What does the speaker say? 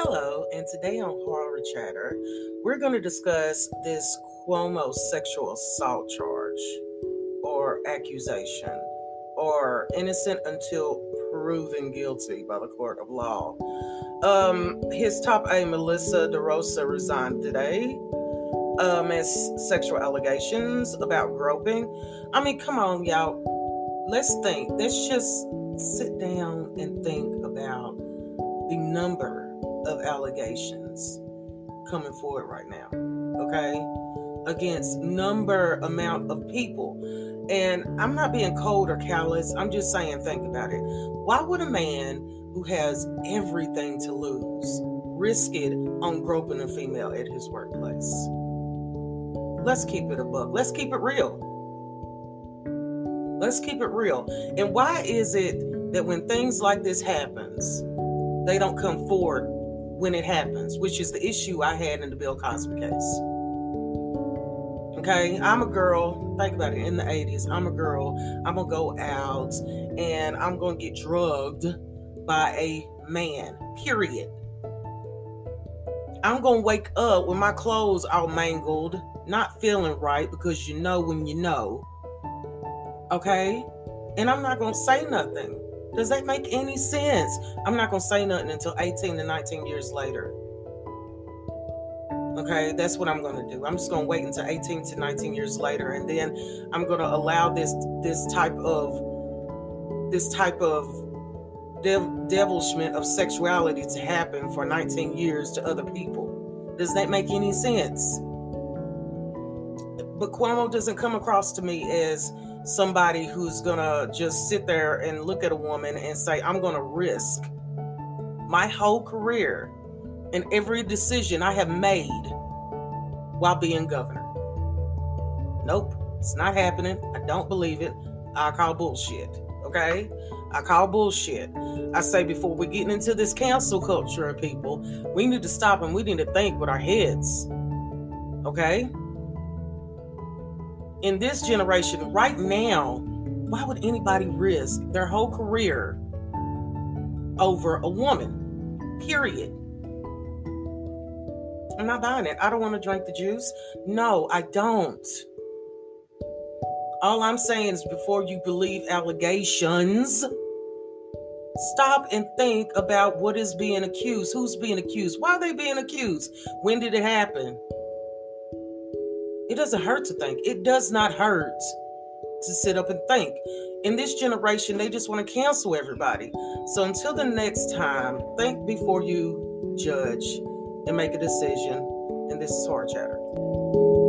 Hello, and today on Horror Chatter, we're going to discuss this Cuomo sexual assault charge or accusation or innocent until proven guilty by the court of law. Um, his top aide, Melissa DeRosa, resigned today um, as sexual allegations about groping. I mean, come on, y'all. Let's think. Let's just sit down and think about the number of allegations coming forward right now. Okay? Against number amount of people. And I'm not being cold or callous. I'm just saying, think about it. Why would a man who has everything to lose risk it on groping a female at his workplace? Let's keep it a buck. Let's keep it real. Let's keep it real. And why is it that when things like this happens, they don't come forward when it happens, which is the issue I had in the Bill Cosby case. Okay, I'm a girl. Think about it. In the 80s, I'm a girl. I'm gonna go out and I'm gonna get drugged by a man. Period. I'm gonna wake up with my clothes all mangled, not feeling right because you know when you know. Okay, and I'm not gonna say nothing. Does that make any sense? I'm not going to say nothing until 18 to 19 years later. Okay, that's what I'm going to do. I'm just going to wait until 18 to 19 years later and then I'm going to allow this this type of this type of dev- devilishment of sexuality to happen for 19 years to other people. Does that make any sense? But Cuomo doesn't come across to me as somebody who's gonna just sit there and look at a woman and say, I'm gonna risk my whole career and every decision I have made while being governor. Nope, it's not happening. I don't believe it. I call bullshit. Okay? I call bullshit. I say before we're getting into this cancel culture of people, we need to stop and we need to think with our heads. Okay? In this generation right now, why would anybody risk their whole career over a woman? Period. I'm not buying it. I don't want to drink the juice. No, I don't. All I'm saying is before you believe allegations, stop and think about what is being accused. Who's being accused? Why are they being accused? When did it happen? It doesn't hurt to think. It does not hurt to sit up and think. In this generation, they just want to cancel everybody. So until the next time, think before you judge and make a decision. And this is Horror Chatter.